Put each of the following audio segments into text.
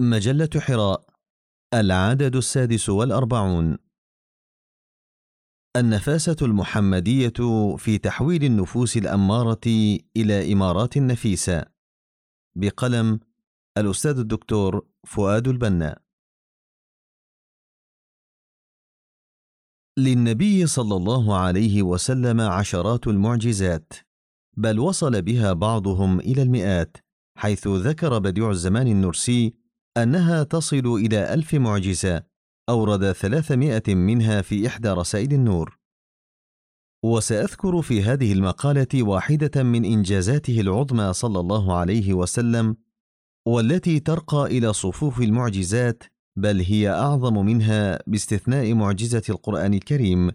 مجلة حراء العدد السادس والأربعون. النفاسة المحمدية في تحويل النفوس الأمارة إلى إمارات نفيسة. بقلم الأستاذ الدكتور فؤاد البنا. للنبي صلى الله عليه وسلم عشرات المعجزات بل وصل بها بعضهم إلى المئات حيث ذكر بديع الزمان النرسي أنها تصل إلى ألف معجزة أورد ثلاثمائة منها في إحدى رسائل النور. وسأذكر في هذه المقالة واحدة من إنجازاته العظمى صلى الله عليه وسلم والتي ترقى إلى صفوف المعجزات بل هي أعظم منها باستثناء معجزة القرآن الكريم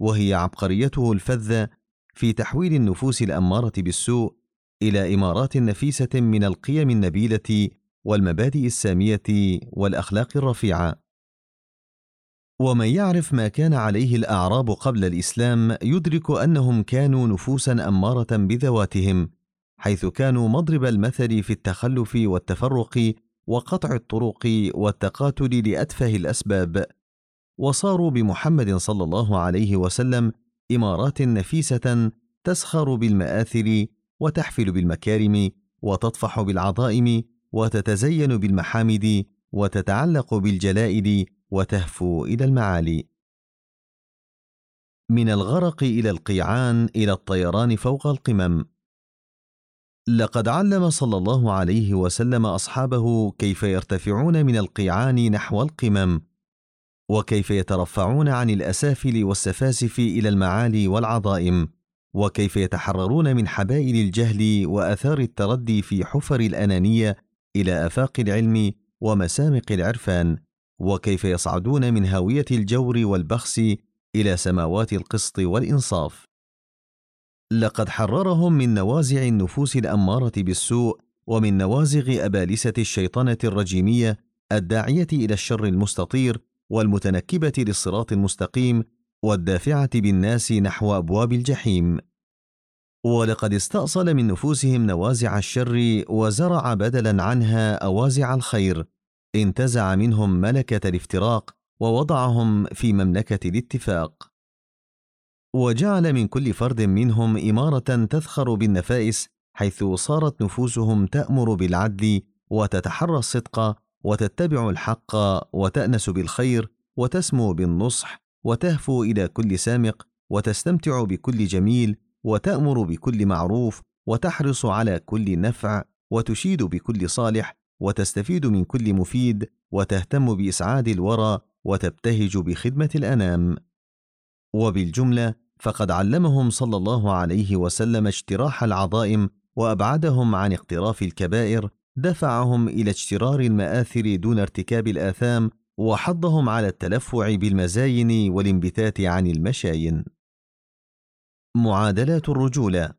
وهي عبقريته الفذة في تحويل النفوس الأمارة بالسوء إلى إمارات نفيسة من القيم النبيلة والمبادئ السامية والأخلاق الرفيعة. ومن يعرف ما كان عليه الأعراب قبل الإسلام يدرك أنهم كانوا نفوسا أمارة بذواتهم حيث كانوا مضرب المثل في التخلف والتفرق وقطع الطرق والتقاتل لأتفه الأسباب. وصاروا بمحمد صلى الله عليه وسلم إمارات نفيسة تسخر بالمآثر وتحفل بالمكارم وتطفح بالعظائم وتتزين بالمحامد وتتعلق بالجلائد وتهفو إلى المعالي. من الغرق إلى القيعان إلى الطيران فوق القمم. لقد علم صلى الله عليه وسلم أصحابه كيف يرتفعون من القيعان نحو القمم وكيف يترفعون عن الأسافل والسفاسف إلى المعالي والعظائم وكيف يتحررون من حبائل الجهل وآثار التردي في حفر الأنانية إلى آفاق العلم ومسامق العرفان وكيف يصعدون من هاوية الجور والبخس إلى سماوات القسط والإنصاف. لقد حررهم من نوازع النفوس الأمارة بالسوء ومن نوازغ أبالسة الشيطنة الرجيمية الداعية إلى الشر المستطير والمتنكبة للصراط المستقيم والدافعة بالناس نحو أبواب الجحيم. ولقد استأصل من نفوسهم نوازع الشر وزرع بدلا عنها أوازع الخير. انتزع منهم ملكة الافتراق ووضعهم في مملكة الاتفاق. وجعل من كل فرد منهم إمارة تذخر بالنفائس حيث صارت نفوسهم تأمر بالعدل وتتحرى الصدق وتتبع الحق وتأنس بالخير وتسمو بالنصح وتهفو إلى كل سامق وتستمتع بكل جميل وتأمر بكل معروف وتحرص على كل نفع وتشيد بكل صالح وتستفيد من كل مفيد وتهتم بإسعاد الورى وتبتهج بخدمة الأنام. وبالجملة فقد علمهم صلى الله عليه وسلم اجتراح العظائم وأبعدهم عن اقتراف الكبائر دفعهم إلى اجترار المآثر دون ارتكاب الآثام وحضهم على التلفع بالمزاين والانبتات عن المشاين. معادلات الرجوله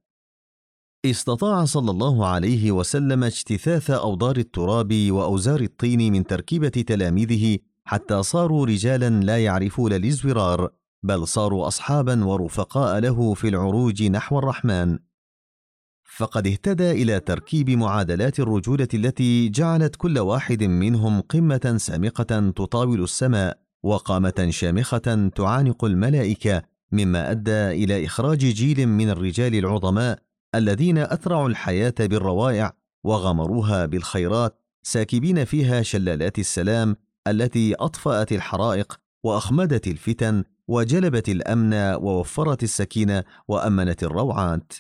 استطاع صلى الله عليه وسلم اجتثاث أوضار التراب وأوزار الطين من تركيبة تلاميذه حتى صاروا رجالا لا يعرفون الازورار بل صاروا اصحابا ورفقاء له في العروج نحو الرحمن. فقد اهتدى إلى تركيب معادلات الرجولة التي جعلت كل واحد منهم قمة سامقة تطاول السماء وقامة شامخة تعانق الملائكة مما أدى إلى إخراج جيل من الرجال العظماء الذين أثرعوا الحياة بالروائع وغمروها بالخيرات ساكبين فيها شلالات السلام التي أطفأت الحرائق وأخمدت الفتن وجلبت الأمن ووفرت السكينة وأمنت الروعات.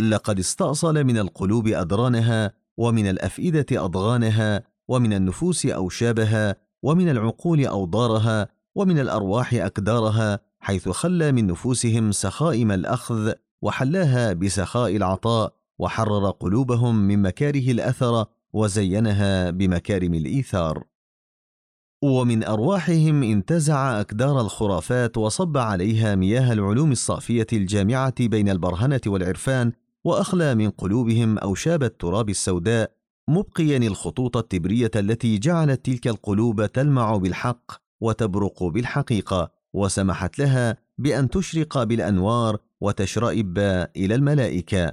لقد استأصل من القلوب أدرانها ومن الأفئدة أضغانها ومن النفوس أوشابها ومن العقول أوضارها ومن الأرواح أكدارها حيث خلى من نفوسهم سخائم الأخذ وحلاها بسخاء العطاء وحرر قلوبهم من مكاره الأثر وزينها بمكارم الإيثار. ومن أرواحهم انتزع أكدار الخرافات وصب عليها مياه العلوم الصافية الجامعة بين البرهنة والعرفان وأخلى من قلوبهم أوشاب التراب السوداء مبقيا الخطوط التبرية التي جعلت تلك القلوب تلمع بالحق وتبرق بالحقيقة. وسمحت لها بأن تشرق بالأنوار وتشرئب إلى الملائكة.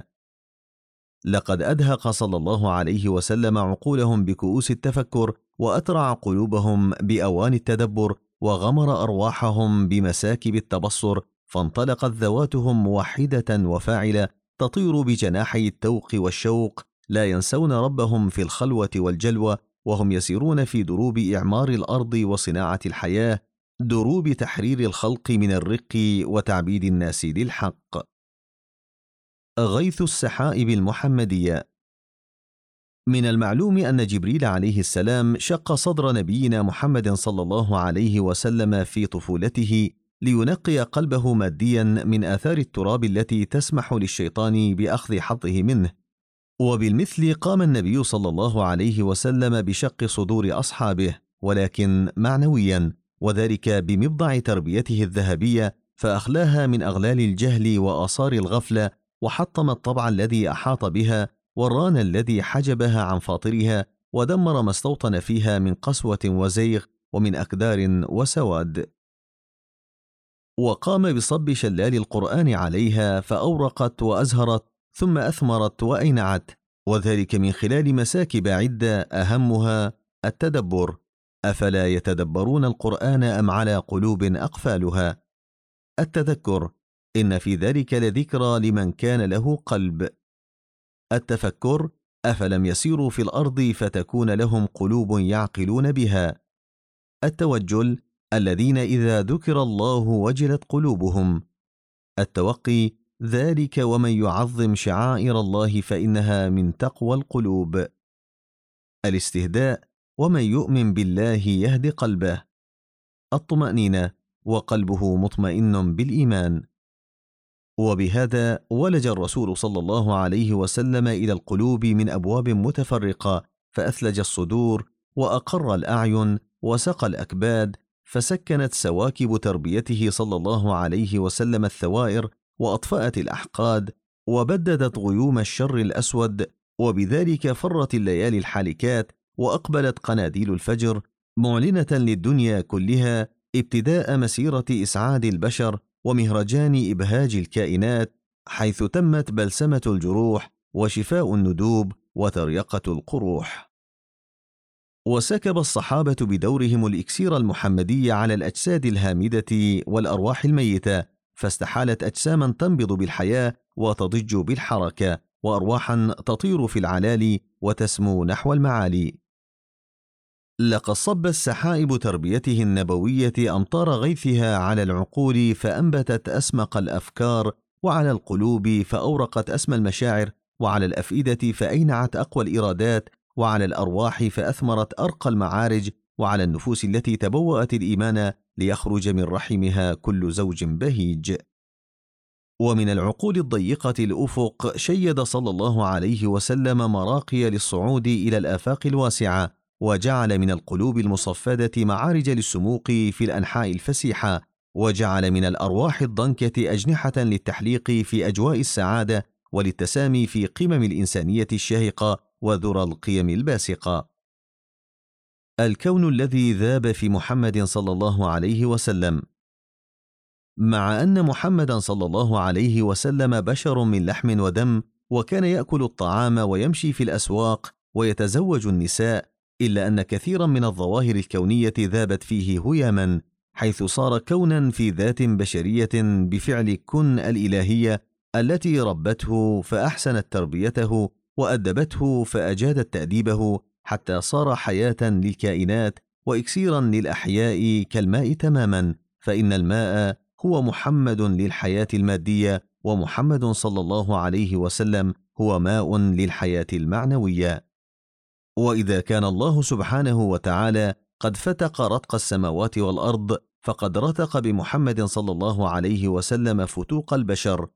لقد أدهق صلى الله عليه وسلم عقولهم بكؤوس التفكر وأترع قلوبهم بأوان التدبر وغمر أرواحهم بمساكب التبصر فانطلقت ذواتهم موحدة وفاعلة تطير بجناحي التوق والشوق لا ينسون ربهم في الخلوة والجلوة وهم يسيرون في دروب إعمار الأرض وصناعة الحياة دروب تحرير الخلق من الرق وتعبيد الناس للحق. غيث السحائب المحمدية. من المعلوم أن جبريل عليه السلام شق صدر نبينا محمد صلى الله عليه وسلم في طفولته لينقي قلبه ماديا من آثار التراب التي تسمح للشيطان بأخذ حظه منه. وبالمثل قام النبي صلى الله عليه وسلم بشق صدور أصحابه ولكن معنويا. وذلك بمبضع تربيته الذهبية فأخلاها من أغلال الجهل وآثار الغفلة وحطم الطبع الذي أحاط بها والران الذي حجبها عن فاطرها ودمر ما استوطن فيها من قسوة وزيغ ومن أكدار وسواد. وقام بصب شلال القرآن عليها فأورقت وأزهرت ثم أثمرت وأينعت وذلك من خلال مساكب عدة أهمها التدبر. أفلا يتدبرون القرآن أم على قلوب أقفالها؟ التذكر إن في ذلك لذكرى لمن كان له قلب. التفكر أفلم يسيروا في الأرض فتكون لهم قلوب يعقلون بها؟ التوجل الذين إذا ذكر الله وجلت قلوبهم. التوقي ذلك ومن يعظم شعائر الله فإنها من تقوى القلوب. الاستهداء ومن يؤمن بالله يهد قلبه. الطمأنينة وقلبه مطمئن بالإيمان. وبهذا ولج الرسول صلى الله عليه وسلم إلى القلوب من ابواب متفرقه فاثلج الصدور واقر الاعين وسقى الاكباد فسكنت سواكب تربيته صلى الله عليه وسلم الثوائر واطفات الاحقاد وبددت غيوم الشر الاسود وبذلك فرت الليالي الحالكات وأقبلت قناديل الفجر معلنة للدنيا كلها ابتداء مسيرة إسعاد البشر ومهرجان إبهاج الكائنات حيث تمت بلسمة الجروح وشفاء الندوب وتريقة القروح. وسكب الصحابة بدورهم الإكسير المحمدي على الأجساد الهامدة والأرواح الميتة فاستحالت أجساما تنبض بالحياة وتضج بالحركة وأرواحا تطير في العلالي وتسمو نحو المعالي. لقد صب السحائب تربيته النبوية أمطار غيثها على العقول فأنبتت أسمق الأفكار وعلى القلوب فأورقت اسمى المشاعر وعلى الأفئدة فأينعت أقوى الإرادات وعلى الأرواح فأثمرت أرقى المعارج وعلى النفوس التي تبوأت الإيمان ليخرج من رحمها كل زوج بهيج. ومن العقول الضيقة الأفق شيد صلى الله عليه وسلم مراقي للصعود إلى الآفاق الواسعة وجعل من القلوب المصفدة معارج للسموق في الأنحاء الفسيحة وجعل من الأرواح الضنكة أجنحة للتحليق في أجواء السعادة وللتسامي في قمم الإنسانية الشاهقه وذرى القيم الباسقة. الكون الذي ذاب في محمد صلى الله عليه وسلم. مع أن محمدا صلى الله عليه وسلم بشر من لحم ودم وكان يأكل الطعام ويمشي في الأسواق ويتزوج النساء إلا أن كثيرا من الظواهر الكونية ذابت فيه هياما حيث صار كونا في ذات بشرية بفعل كن الإلهية التي ربته فأحسنت تربيته وأدبته فأجادت تأديبه حتى صار حياة للكائنات واكسيرا للأحياء كالماء تماما فإن الماء هو محمد للحياة المادية ومحمد صلى الله عليه وسلم هو ماء للحياة المعنوية. وإذا كان الله سبحانه وتعالى قد فتق رتق السماوات والأرض فقد رتق بمحمد صلى الله عليه وسلم فتوق البشر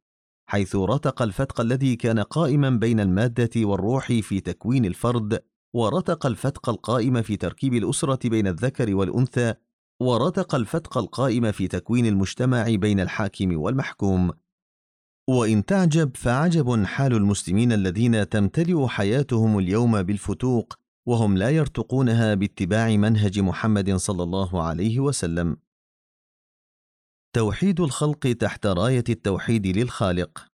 حيث رتق الفتق الذي كان قائما بين المادة والروح في تكوين الفرد ورتق الفتق القائم في تركيب الأسرة بين الذكر والأنثى ورتق الفتق القائم في تكوين المجتمع بين الحاكم والمحكوم. وإن تعجب فعجب حال المسلمين الذين تمتلئ حياتهم اليوم بالفتوق وهم لا يرتقونها باتباع منهج محمد صلى الله عليه وسلم. توحيد الخلق تحت راية التوحيد للخالق.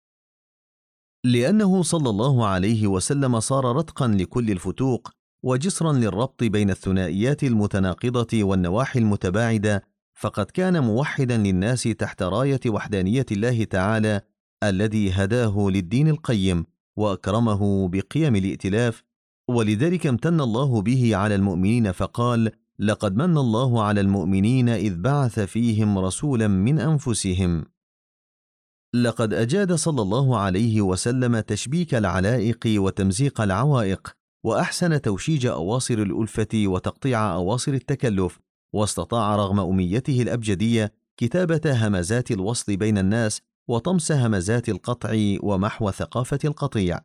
لأنه صلى الله عليه وسلم صار رتقا لكل الفتوق وجسرا للربط بين الثنائيات المتناقضة والنواحي المتباعدة فقد كان موحدا للناس تحت راية وحدانية الله تعالى الذي هداه للدين القيم وأكرمه بقيم الائتلاف ولذلك امتن الله به على المؤمنين فقال لقد من الله على المؤمنين إذ بعث فيهم رسولا من أنفسهم. لقد أجاد صلى الله عليه وسلم تشبيك العلائق وتمزيق العوائق وأحسن توشيج أواصر الألفة وتقطيع أواصر التكلف واستطاع رغم أميته الأبجدية كتابة همزات الوصل بين الناس وطمس همزات القطع ومحو ثقافة القطيع.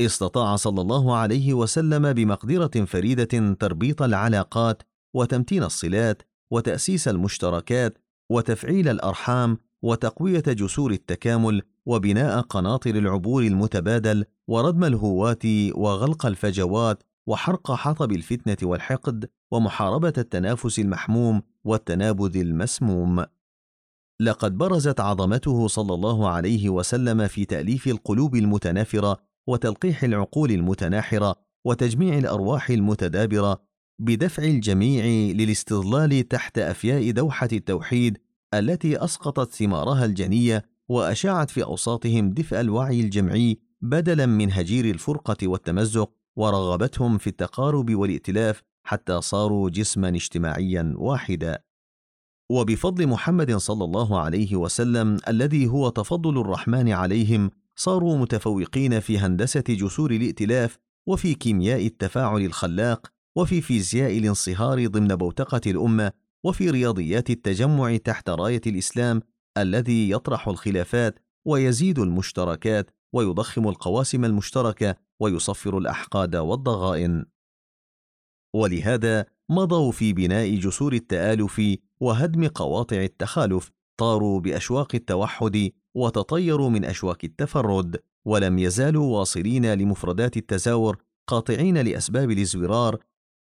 استطاع صلى الله عليه وسلم بمقدرة فريدة تربيط العلاقات وتمتين الصلات وتأسيس المشتركات وتفعيل الأرحام وتقوية جسور التكامل وبناء قناطر العبور المتبادل وردم الهوات وغلق الفجوات وحرق حطب الفتنة والحقد ومحاربة التنافس المحموم والتنابذ المسموم. لقد برزت عظمته صلى الله عليه وسلم في تأليف القلوب المتنافرة وتلقيح العقول المتناحرة وتجميع الأرواح المتدابرة بدفع الجميع للاستظلال تحت أفياء دوحة التوحيد التي أسقطت ثمارها الجنية وأشاعت في أوساطهم دفء الوعي الجمعي بدلا من هجير الفرقة والتمزق ورغبتهم في التقارب والائتلاف حتى صاروا جسما اجتماعيا واحدا. وبفضل محمد صلى الله عليه وسلم الذي هو تفضل الرحمن عليهم صاروا متفوقين في هندسة جسور الائتلاف وفي كيمياء التفاعل الخلاق وفي فيزياء الانصهار ضمن بوتقة الأمة وفي رياضيات التجمع تحت راية الإسلام الذي يطرح الخلافات ويزيد المشتركات ويضخم القواسم المشتركة ويصفر الأحقاد والضغائن. ولهذا مضوا في بناء جسور التآلف وهدم قواطع التخالف طاروا بأشواق التوحد وتطيروا من اشواك التفرد ولم يزالوا واصلين لمفردات التزاور قاطعين لأسباب الازورار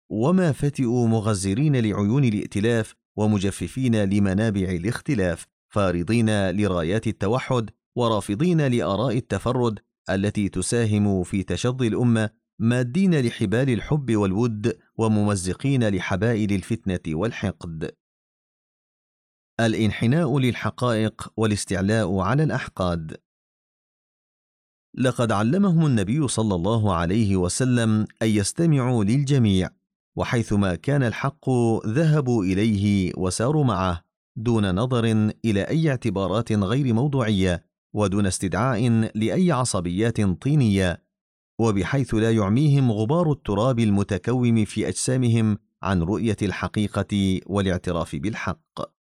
وما فتئوا مغزرين لعيون الائتلاف ومجففين لمنابع الاختلاف فارضين لرايات التوحد ورافضين لآراء التفرد التي تساهم في تشظي الأمة مادين لحبال الحب والود وممزقين لحبائل الفتنة والحقد. الإنحناء للحقائق والاستعلاء على الأحقاد. لقد علمهم النبي صلى الله عليه وسلم أن يستمعوا للجميع وحيثما كان الحق ذهبوا إليه وساروا معه دون نظر إلى أي اعتبارات غير موضوعية ودون استدعاء لأي عصبيات طينية وبحيث لا يعميهم غبار التراب المتكوم في أجسامهم عن رؤية الحقيقة والاعتراف بالحق.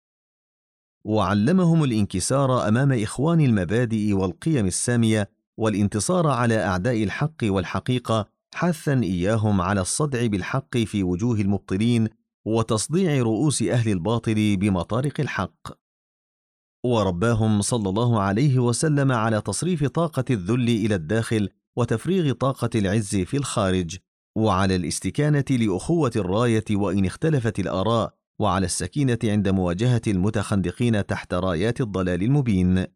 وعلمهم الانكسار أمام إخوان المبادئ والقيم السامية والانتصار على أعداء الحق والحقيقة حثا إياهم على الصدع بالحق في وجوه المبطلين وتصديع رؤوس أهل الباطل بمطارق الحق. ورباهم صلى الله عليه وسلم على تصريف طاقة الذل إلى الداخل وتفريغ طاقة العز في الخارج وعلى الاستكانة لأخوة الراية وإن اختلفت الآراء وعلى السكينة عند مواجهة المتخندقين تحت رايات الضلال المبين.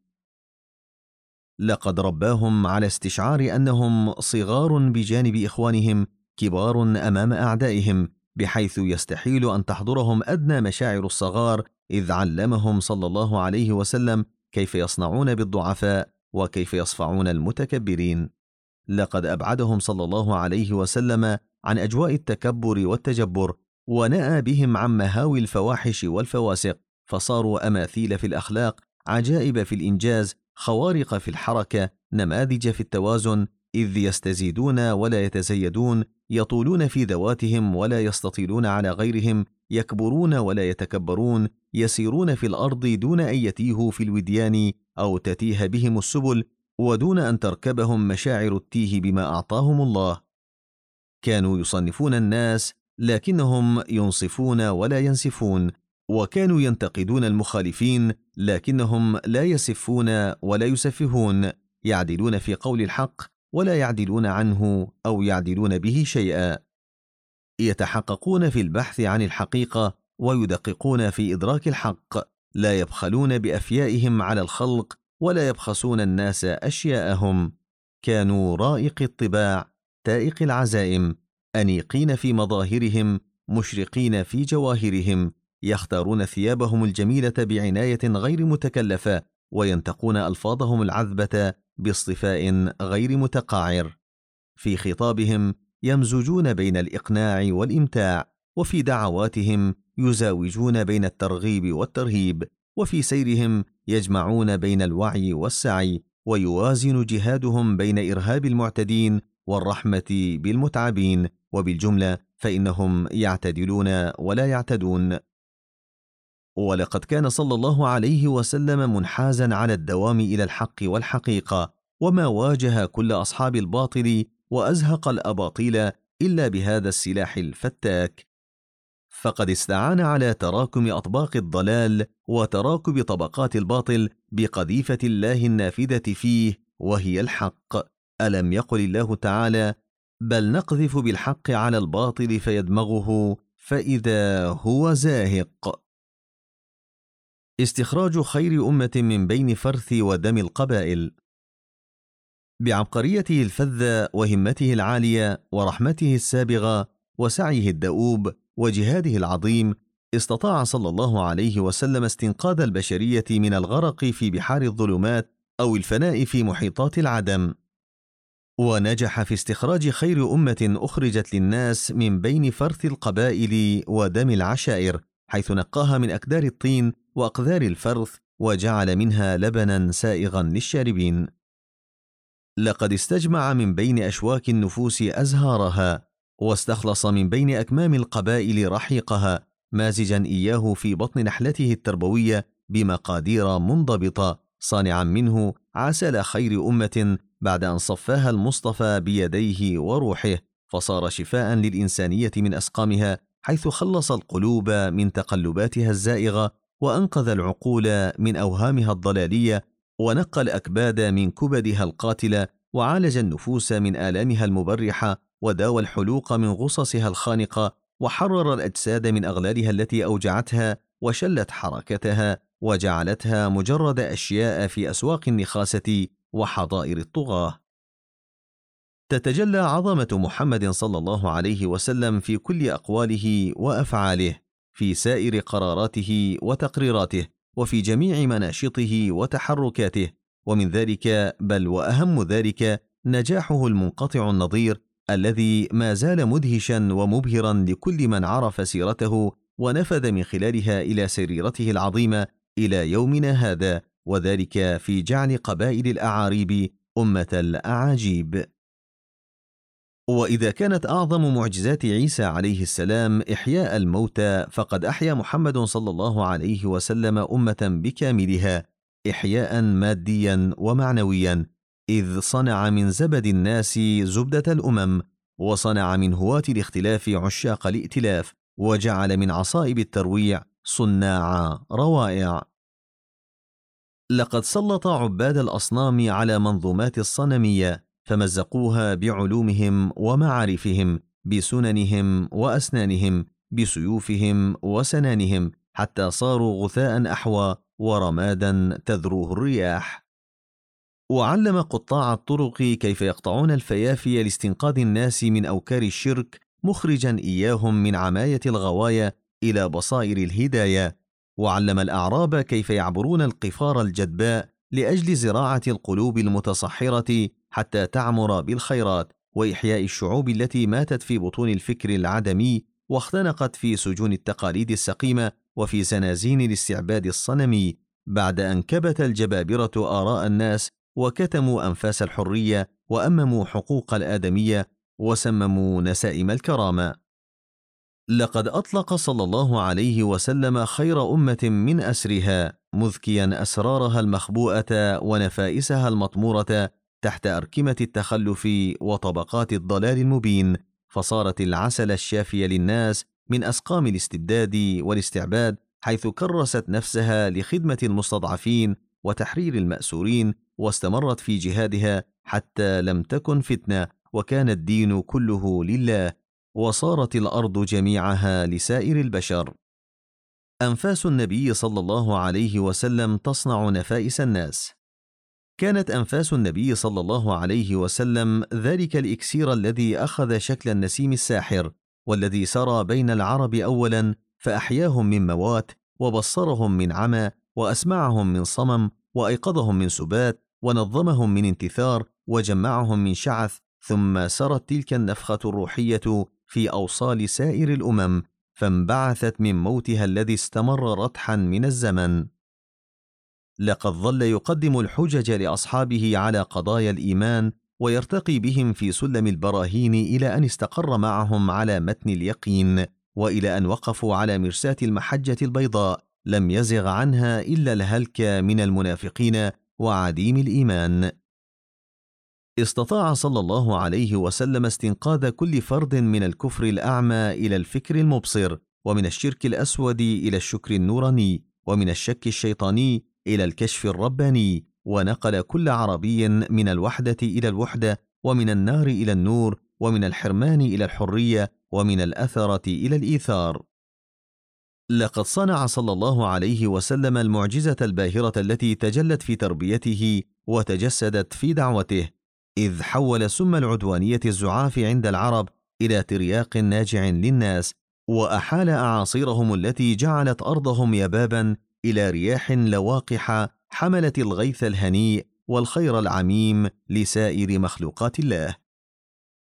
لقد رباهم على استشعار أنهم صغار بجانب إخوانهم كبار أمام أعدائهم بحيث يستحيل أن تحضرهم أدنى مشاعر الصغار إذ علمهم صلى الله عليه وسلم كيف يصنعون بالضعفاء وكيف يصفعون المتكبرين. لقد أبعدهم صلى الله عليه وسلم عن أجواء التكبر والتجبر ونأى بهم عن مهاوي الفواحش والفواسق فصاروا أماثيل في الأخلاق عجائب في الإنجاز خوارق في الحركة نماذج في التوازن إذ يستزيدون ولا يتزيدون يطولون في ذواتهم ولا يستطيلون على غيرهم يكبرون ولا يتكبرون يسيرون في الأرض دون أن يتيهوا في الوديان أو تتيه بهم السبل ودون أن تركبهم مشاعر التيه بما أعطاهم الله. كانوا يصنفون الناس لكنهم ينصفون ولا ينسفون وكانوا ينتقدون المخالفين لكنهم لا يسفون ولا يسفهون يعدلون في قول الحق ولا يعدلون عنه أو يعدلون به شيئا. يتحققون في البحث عن الحقيقة ويدققون في إدراك الحق لا يبخلون بأفيائهم على الخلق ولا يبخسون الناس أشياءهم. كانوا رائق الطباع تائق العزائم أنيقين في مظاهرهم مشرقين في جواهرهم يختارون ثيابهم الجميلة بعناية غير متكلفة وينتقون ألفاظهم العذبة باصطفاء غير متقاعر. في خطابهم يمزجون بين الإقناع والإمتاع وفي دعواتهم يزاوجون بين الترغيب والترهيب. وفي سيرهم يجمعون بين الوعي والسعي ويوازن جهادهم بين إرهاب المعتدين والرحمة بالمتعبين وبالجملة فإنهم يعتدلون ولا يعتدون. ولقد كان صلى الله عليه وسلم منحازا على الدوام إلى الحق والحقيقة وما واجه كل أصحاب الباطل وأزهق الأباطيل إلا بهذا السلاح الفتاك. فقد استعان على تراكم أطباق الضلال وتراكب طبقات الباطل بقذيفة الله النافذة فيه وهي الحق. ألم يقل الله تعالى بل نقذف بالحق على الباطل فيدمغه فإذا هو زاهق. استخراج خير أمة من بين فرث ودم القبائل. بعبقريته الفذة وهمته العالية ورحمته السابغة وسعيه الدؤوب وجهاده العظيم استطاع صلى الله عليه وسلم استنقاذ البشرية من الغرق في بحار الظلمات أو الفناء في محيطات العدم. ونجح في استخراج خير أمة أخرجت للناس من بين فرث القبائل ودم العشائر حيث نقاها من اكدار الطين وأقذار الفرث وجعل منها لبنا سائغا للشاربين. لقد استجمع من بين أشواك النفوس أزهارها واستخلص من بين أكمام القبائل رحيقها مازجا إياه في بطن نحلته التربوية بمقادير منضبطة. صانعا منه عسل خير أمة بعد أن صفاها المصطفى بيديه وروحه فصار شفاء للإنسانية من أسقامها حيث خلص القلوب من تقلباتها الزائغة وأنقذ العقول من أوهامها الضلالية ونقى الأكباد من كبدها القاتله وعالج النفوس من آلامها المبرحة وداوى الحلوق من غصصها الخانقة وحرر الأجساد من أغلالها التي أوجعتها وشلت حركتها وجعلتها مجرد أشياء في أسواق النخاسة وحظائر الطغاة. تتجلى عظمة محمد صلى الله عليه وسلم في كل أقواله وأفعاله في سائر قراراته وتقريراته وفي جميع مناشطه وتحركاته ومن ذلك بل وأهم ذلك نجاحه المنقطع النظير الذي ما زال مدهشا ومبهرا لكل من عرف سيرته ونفذ من خلالها إلى سريرته العظيمة إلى يومنا هذا وذلك في جعل قبائل الأعاريب أمة الأعاجيب. وإذا كانت أعظم معجزات عيسى عليه السلام إحياء الموتى فقد أحيا محمد صلى الله عليه وسلم أمة بكاملها احياء ماديا ومعنويا. إذ صنع من زبد الناس زبدة الأمم وصنع من هواة الاختلاف عشاق الائتلاف وجعل من عصائب الترويع صناع روائع. لقد سلط عباد الأصنام على منظومات الصنمية فمزقوها بعلومهم ومعارفهم بسننهم وأسنانهم بسيوفهم وسنانهم حتى صاروا غثاء أحوى ورمادا تذروه الرياح. وعلم قطاع الطرق كيف يقطعون الفيافي لاستنقاذ الناس من أوكار الشرك مخرجا إياهم من عماية الغواية إلى بصائر الهداية. وعلم الأعراب كيف يعبرون القفار الجدباء لأجل زراعة القلوب المتصحرة حتى تعمر بالخيرات وإحياء الشعوب التي ماتت في بطون الفكر العدمي واختنقت في سجون التقاليد السقيمة وفي زنازين الاستعباد الصنمي. بعد أن كبت الجبابرة آراء الناس وكتموا أنفاس الحرية وأمموا حقوق الآدمية وسمموا نسائم الكرامة. لقد أطلق صلى الله عليه وسلم خير أمة من أسرها مذكيا أسرارها المخبوءة ونفائسها المطمورة تحت أركمة التخلف وطبقات الضلال المبين فصارت العسل الشافي للناس من أسقام الاستبداد والاستعباد حيث كرست نفسها لخدمة المستضعفين وتحرير المأسورين واستمرت في جهادها حتى لم تكن فتنة وكان الدين كله لله وصارت الأرض جميعها لسائر البشر. أنفاس النبي صلى الله عليه وسلم تصنع نفائس الناس. كانت أنفاس النبي صلى الله عليه وسلم ذلك الإكسير الذي أخذ شكل النسيم الساحر والذي سرى بين العرب اولا فأحياهم من موات وبصرهم من عمى وأسمعهم من صمم وأيقظهم من سبات ونظمهم من انتثار وجمعهم من شعث ثم سرت تلك النفخة الروحية في أوصال سائر الأمم فانبعثت من موتها الذي استمر رتحا من الزمن. لقد ظل يقدم الحجج لأصحابه على قضايا الإيمان ويرتقي بهم في سلم البراهين إلى أن استقر معهم على متن اليقين وإلى أن وقفوا على مرساة المحجة البيضاء لم يزغ عنها إلا الهلك من المنافقين وعديم الإيمان. استطاع صلى الله عليه وسلم استنقاذ كل فرد من الكفر الأعمى إلى الفكر المبصر ومن الشرك الأسود إلى الشكر النوراني ومن الشك الشيطاني إلى الكشف الرباني ونقل كل عربي من الوحدة إلى الوحدة ومن النار إلى النور ومن الحرمان إلى الحرية ومن الأثرة إلى الإيثار. لقد صنع صلى الله عليه وسلم المعجزة الباهرة التي تجلت في تربيته وتجسدت في دعوته إذ حول سم العدوانية الزعاف عند العرب إلى ترياق ناجع للناس وأحال أعاصيرهم التي جعلت أرضهم يبابا إلى رياح لواقحه حملت الغيث الهنيء والخير العميم لسائر مخلوقات الله.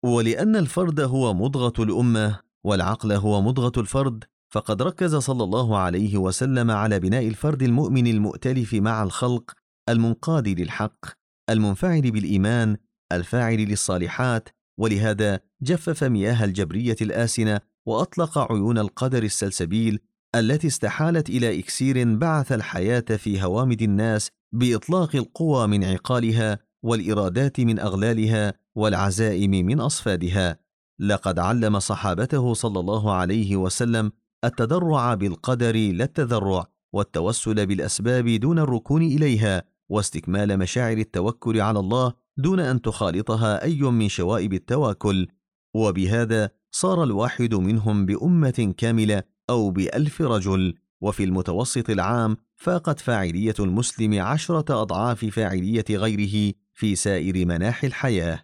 ولأن الفرد هو مضغة الأمة والعقل هو مضغة الفرد فقد ركز صلى الله عليه وسلم على بناء الفرد المؤمن المؤتلف مع الخلق المنقاد للحق المنفعل بالإيمان الفاعل للصالحات ولهذا جفف مياه الجبرية الآسنة وأطلق عيون القدر السلسبيل التي استحالت إلى إكسير بعث الحياة في هوامد الناس بإطلاق القوى من عقالها والإرادات من أغلالها والعزائم من أصفادها. لقد علم صحابته صلى الله عليه وسلم التضرع بالقدر لا التذرع والتوسل بالأسباب دون الركون إليها واستكمال مشاعر التوكل على الله دون أن تخالطها أي من شوائب التواكل. وبهذا صار الواحد منهم بأمة كاملة أو بألف رجل. وفي المتوسط العام فاقت فاعلية المسلم عشرة أضعاف فاعلية غيره في سائر مناحي الحياة.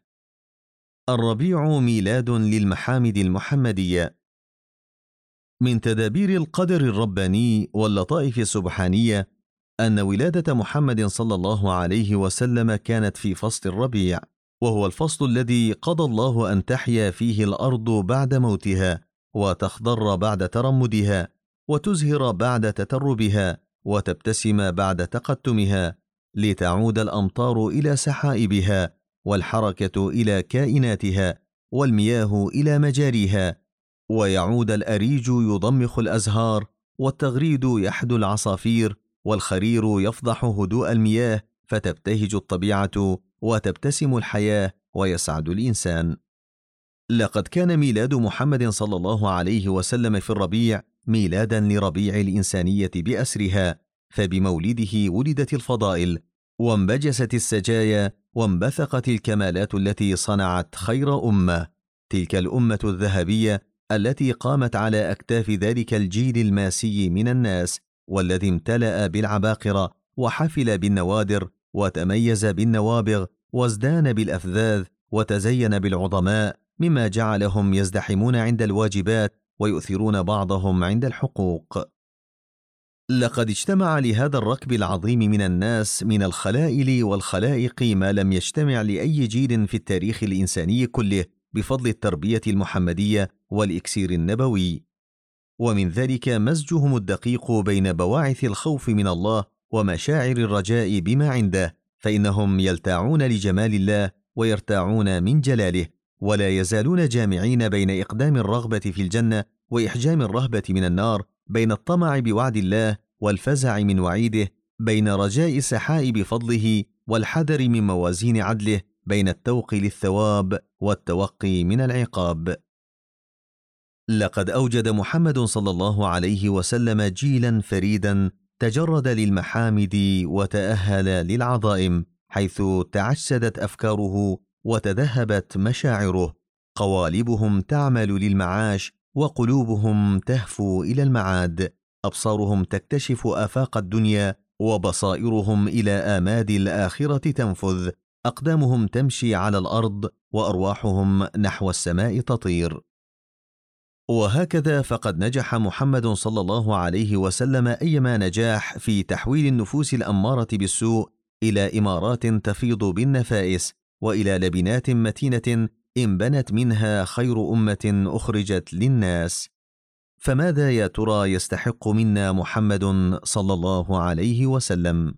الربيع ميلاد للمحامد المحمدية. من تدابير القدر الرباني واللطائف السبحانية أن ولادة محمد صلى الله عليه وسلم كانت في فصل الربيع وهو الفصل الذي قضى الله أن تحيا فيه الأرض بعد موتها وتخضر بعد ترمدها وتزهر بعد تتربها وتبتسم بعد تقتمها لتعود الأمطار إلى سحائبها والحركة إلى كائناتها والمياه إلى مجاريها ويعود الأريج يضمخ الأزهار والتغريد يحدو العصافير والخرير يفضح هدوء المياه فتبتهج الطبيعة وتبتسم الحياة ويسعد الإنسان. لقد كان ميلاد محمد صلى الله عليه وسلم في الربيع ميلادا لربيع الإنسانية بأسرها فبمولده ولدت الفضائل وانبجست السجايا وانبثقت الكمالات التي صنعت خير أمة. تلك الأمة الذهبية التي قامت على أكتاف ذلك الجيل الماسي من الناس والذي امتلأ بالعباقرة وحفل بالنوادر وتميز بالنوابغ وازدان بالأفذاذ وتزين بالعظماء مما جعلهم يزدحمون عند الواجبات ويؤثرون بعضهم عند الحقوق. لقد اجتمع لهذا الركب العظيم من الناس من الخلائل والخلائق ما لم يجتمع لأي جيل في التاريخ الإنساني كله. بفضل التربية المحمدية والإكسير النبوي. ومن ذلك مزجهم الدقيق بين بواعث الخوف من الله ومشاعر الرجاء بما عنده فإنهم يلتاعون لجمال الله ويرتاعون من جلاله ولا يزالون جامعين بين إقدام الرغبة في الجنة وإحجام الرهبة من النار بين الطمع بوعد الله والفزع من وعيده بين رجاء سحائب فضله والحذر من موازين عدله بين التوق للثواب والتوقي من العقاب. لقد أوجد محمد صلى الله عليه وسلم جيلا فريدا تجرد للمحامد وتأهل للعظائم حيث تعسدت أفكاره وتذهبت مشاعره. قوالبهم تعمل للمعاش وقلوبهم تهفو إلى المعاد. أبصارهم تكتشف آفاق الدنيا وبصائرهم إلى آماد الآخرة تنفذ. أقدامهم تمشي على الأرض وأرواحهم نحو السماء تطير. وهكذا فقد نجح محمد صلى الله عليه وسلم أيما نجاح في تحويل النفوس الأمارة بالسوء إلى إمارات تفيض بالنفائس وإلى لبنات متينة انبنت منها خير أمة أخرجت للناس. فماذا يا ترى يستحق منا محمد صلى الله عليه وسلم؟